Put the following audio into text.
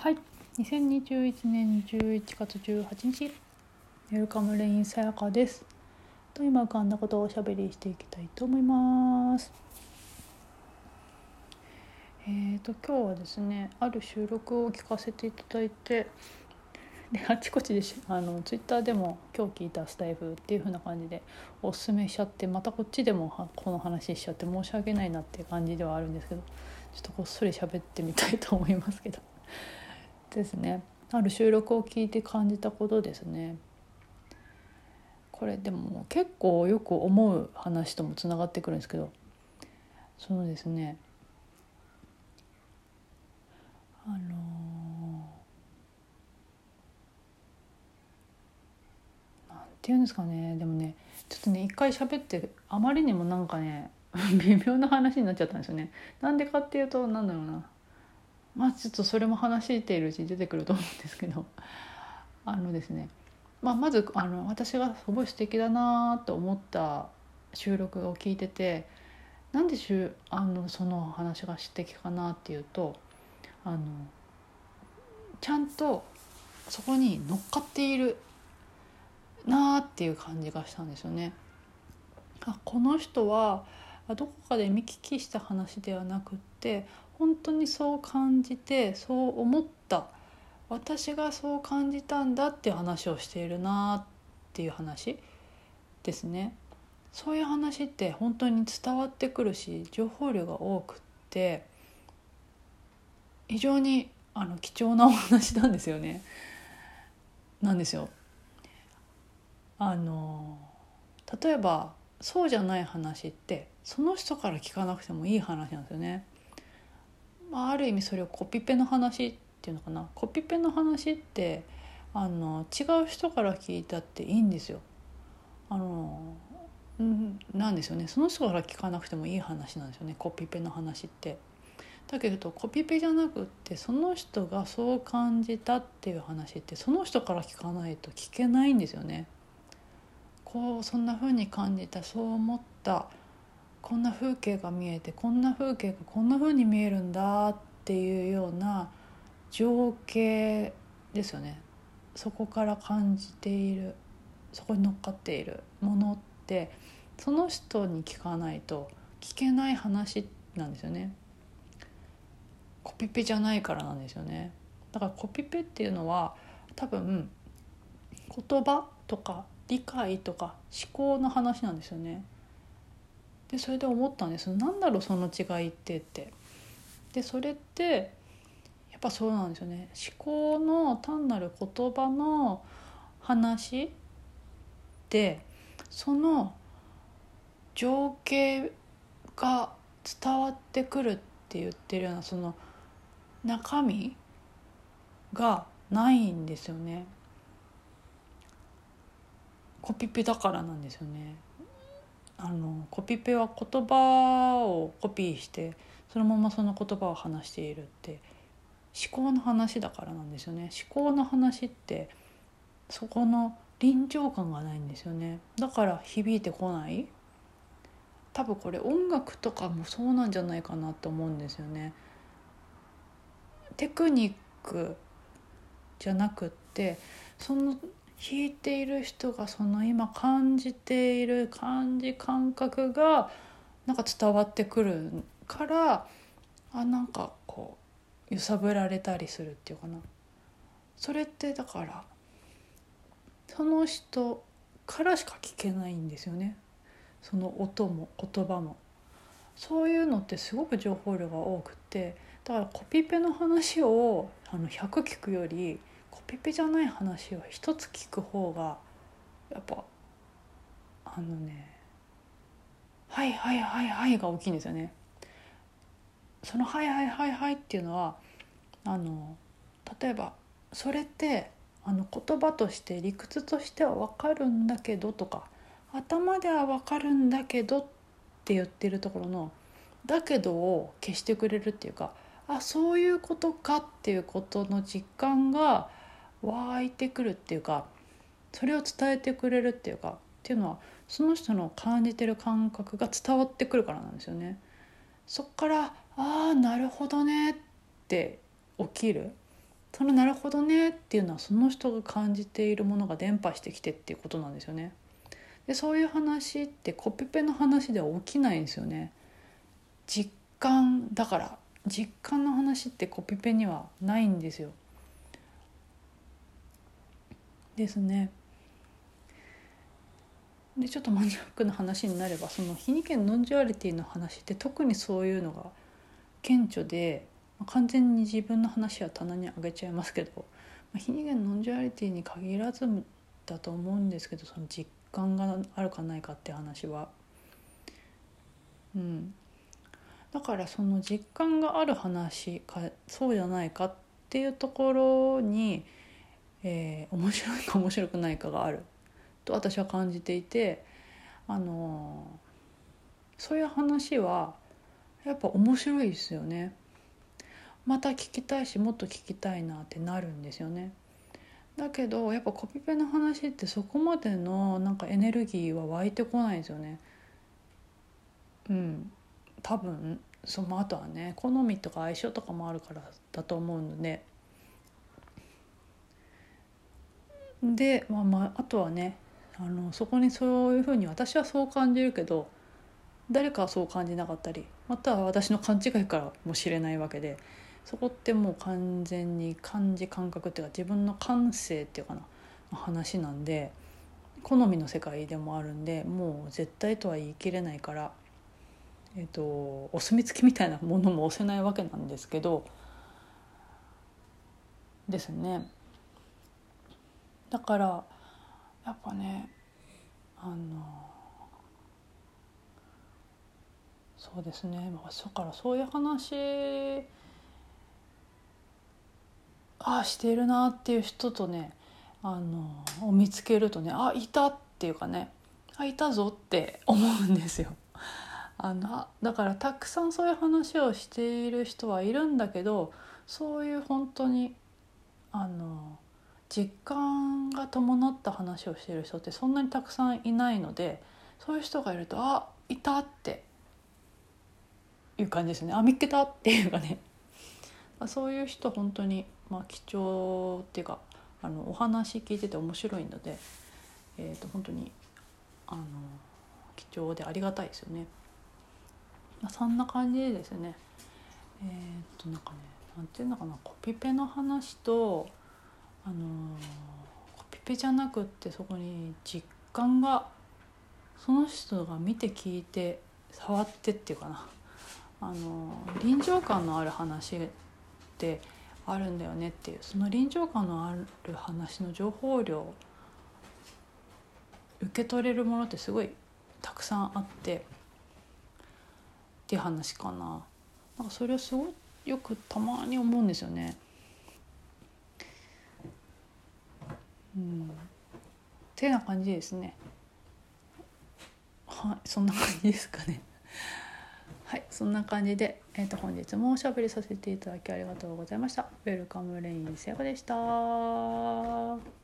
はい。2021年11月18日。ウェルカムレインさやかです。と今浮かんだことをおしゃべりしていきたいと思います。えーと今日はですねある収録を聞かせていただいてであちこちでしあのツイッターでも今日聞いたスタイフっていう風な感じでおすすめしちゃってまたこっちでもこの話しちゃって申し訳ないなっていう感じではあるんですけどちょっとこっそり喋ってみたいと思いますけど。ですね。ある収録を聞いて感じたことですね。これでも結構よく思う話ともつながってくるんですけど。そのですね。あのなんていうんですかね。でもねちょっとね一回喋ってあまりにもなんかね 微妙な話になっちゃったんですよね。なんでかっていうとなんだろうな。まあちょっとそれも話しているうちに出てくると思うんですけどあのですね、まあ、まずあの私がすごい素敵だなと思った収録を聞いててなんでしゅあのその話が素敵かなっていうとあのちゃんとそこに乗っかっているなーっていう感じがしたんですよね。あこの人はどこかで見聞きした話ではなくって本当にそう感じてそう思った私がそう感じたんだっていう話をしているなっていう話ですね。そういう話って本当に伝わってくるし情報量が多くって非常にあの貴重なお話なんですよね。なんですよ。あの例えばそうじゃない話ってその人から聞かなくてもいい話なんですよね。まあ、ある意味それをコピペの話っていうのかなコピペの話ってあの違う人から聞いたっていいんですよ。あのなんですよねその人から聞かなくてもいい話なんですよねコピペの話って。だけどコピペじゃなくってその人がそう感じたっていう話ってその人から聞かないと聞けないんですよね。こうそんな風に感じたそう思ったこんな風景が見えてこんな風景がこんな風に見えるんだっていうような情景ですよね。そこから感じているそこに乗っかっているものってその人に聞かないと聞けない話なんですよね。コピペじゃないからなんですよね。だからコピペっていうのは多分言葉とか理解とか思考の話なんですよね。でそれで思ったんですなんだろうその違いってってでそれってやっぱそうなんですよね思考の単なる言葉の話でその情景が伝わってくるって言ってるようなその中身がないんですよね。コピペだからなんですよね。あのコピペは言葉をコピーしてそのままその言葉を話しているって思考の話だからなんですよね。思考の話ってそこの臨場感がないんですよね。だから響いてこない。多分これ音楽とかもそうなんじゃないかなと思うんですよね。テクニックじゃなくってその弾いている人がその今感じている感じ感覚がなんか伝わってくるからあなんかこう揺さぶられたりするっていうかな。それってだからその人からしか聞けないんですよね。その音も言葉も。そういうのってすごく情報量が多くてだからコピペの話をあの100聞くよりコピペじゃない話を一つ聞く方がやっぱあのね「はいはいはいはい」が大きいんですよね。その「はいはいはいはい」っていうのはあの例えばそれってあの言葉として理屈としては分かるんだけどとか頭では分かるんだけどって言ってるところの「だけど」を消してくれるっていうかあそういうことかっていうことの実感が湧いてくるっていうかそれを伝えてくれるっていうかっていうのはその人の感じてる感覚が伝わってくるからなんですよね。そっからああなるほどねって起きるそのなるほどねっていうのはその人が感じているものが伝播してきてっていうことなんですよね。でそういう話ってコピペの話では起きないんですよね。実感だから実感の話ってコピペにはないんですよ。ですね。でちょっとマニアックな話になればその日にけノンジュアリティの話って特にそういうのが顕著で完全に自分の話は棚にあげちゃいますけど、まあ、非二元ノンジュアリティに限らずだと思うんですけどその実感があるかないかって話は。うん、だからその実感がある話かそうじゃないかっていうところに、えー、面白いか面白くないかがあると私は感じていてあのそういう話はやっぱ面白いですよね。また聞きたいしもっと聞きたいなってなるんですよね。だけどやっぱコピペの話ってそこまでのなんかエネルギーは湧いてこないんですよね。うん多分そのあとはね好みとか相性とかもあるからだと思うので。で、まあ、まああとはねあのそこにそういうふうに私はそう感じるけど誰かはそう感じなかったりまたは私の勘違いからもしれないわけでそこってもう完全に感じ感覚っていうか自分の感性っていうかな話なんで好みの世界でもあるんでもう絶対とは言い切れないから、えーと、お墨付きみたいなものも押せないわけなんですけどですね。だからやっぱねあのそうですねだからそういう話ああしてるなっていう人とねあのを見つけるとねあいたっていうかねあいたぞって思うんですよ。あのだからたくさんそういう話をしている人はいるんだけどそういう本当にあの実感が伴った話をしている人ってそんなにたくさんいないのでそういう人がいるとあいたっていう感じですね。あ見っけたっていうかね。そういう人本当にまあ、貴重っていうかあのお話聞いてて面白いので、えー、と本当にあの貴重でありがたいですよね。まあ、そんな感じでですね。えっ、ー、となんかねなんていうのかなコピペの話とあのコピペじゃなくってそこに実感がその人が見て聞いて触ってっていうかな。あの臨場感のある話ってあるんだよねっていう。その臨場感のある話の情報量受け取れるものってすごいたくさんあってっていう話かな。なんかそれをすごいよくたまに思うんですよね。うん、てな感じですね。はいそんな感じですかね。はいそんな感じで、えー、と本日もおしゃべりさせていただきありがとうございました。ウェルカムレインセブでした。